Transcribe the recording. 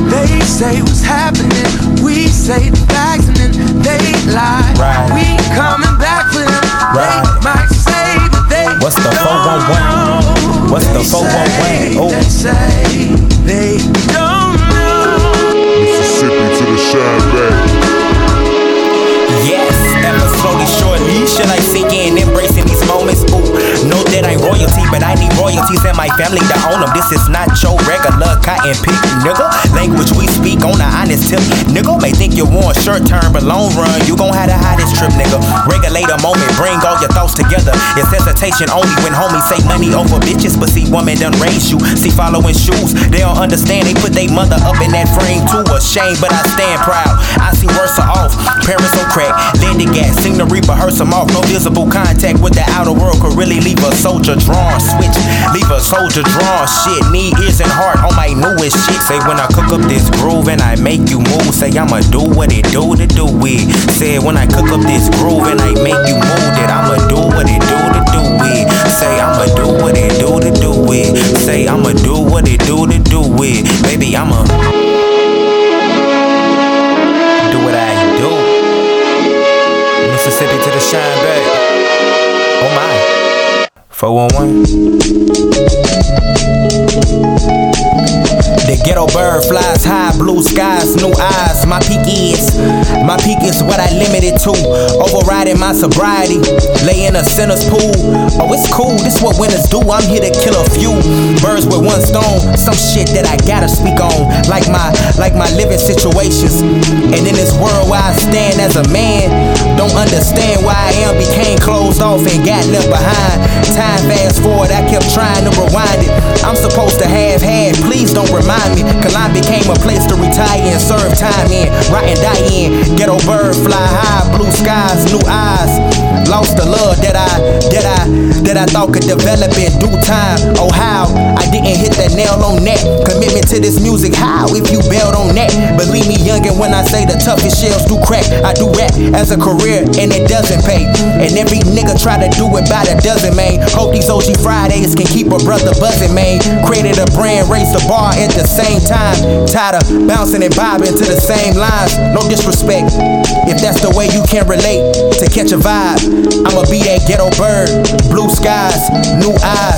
say what's happening. We say the facts and then they lie. Right. We coming back for them. Right. They might say, but they What's the don't 411? know. What's the They 411? say, Oh. They say they don't know. Mississippi to the shine back. Yes, ever slowly, surely. Should I sink in, embracing these moments? Ooh, know that I'm royalty, but I need royalties and my family to own them. This is not your regular cotton pick, nigga. Language we speak on the honest tip, nigga. May think you're want short term, but long run, you gon' have hide this trip, nigga. Regulate a moment, bring all your thoughts together. It's hesitation only when homies say money over bitches, but see, woman done raise you. See, following shoes, they don't understand. They put their mother up in that frame too. A shame, but I stand proud. I see worse off. Parents on crack, the gas, sing the reaper, hearse them off. No visible contact with the outer world could really leave a soldier drawn. Switch, leave a soldier drawn. Shit, knee, ears, and heart on my newest shit. Say when I cook up this groove and I make you move, say I'ma do what it do to do it. Say when I cook up this groove and I make you move, that I'ma do what it do to do it. Say I'ma do what it do to do it. Say I'ma do what it do to do it. Baby, I'ma 411. The ghetto bird flies high, blue skies, new eyes. My peak is, my peak is what I limited to. Overriding my sobriety, lay in a sinner's pool. Oh, it's cool, this what winners do. I'm here to kill a few birds with one stone. Some shit that I gotta speak on, like my, like my living situations. And in this world where I stand as a man, don't understand why I am became closed off and got left behind. Time fast forward, I kept trying to rewind it. I'm supposed to have had, please don't remind me. Kalon became a place to retire and serve time in. Rot and die in. Ghetto bird fly high, blue skies, new eyes. Lost the love that I, that I, thought could develop in due time. Oh how I didn't hit that nail on that. Commitment to this music, how if you bailed on that? Believe me, youngin', when I say the toughest shells do crack, I do rap as a career and it doesn't pay. And every nigga try to do it by the dozen, man. Hope these OG Fridays can keep a brother buzzing, man. Created a brand, raised the bar at the same time. Tired of bouncing and bobbing to the same lines. No disrespect. If that's the way you can relate to catch a vibe, I'ma be that ghetto bird. Blue new eyes,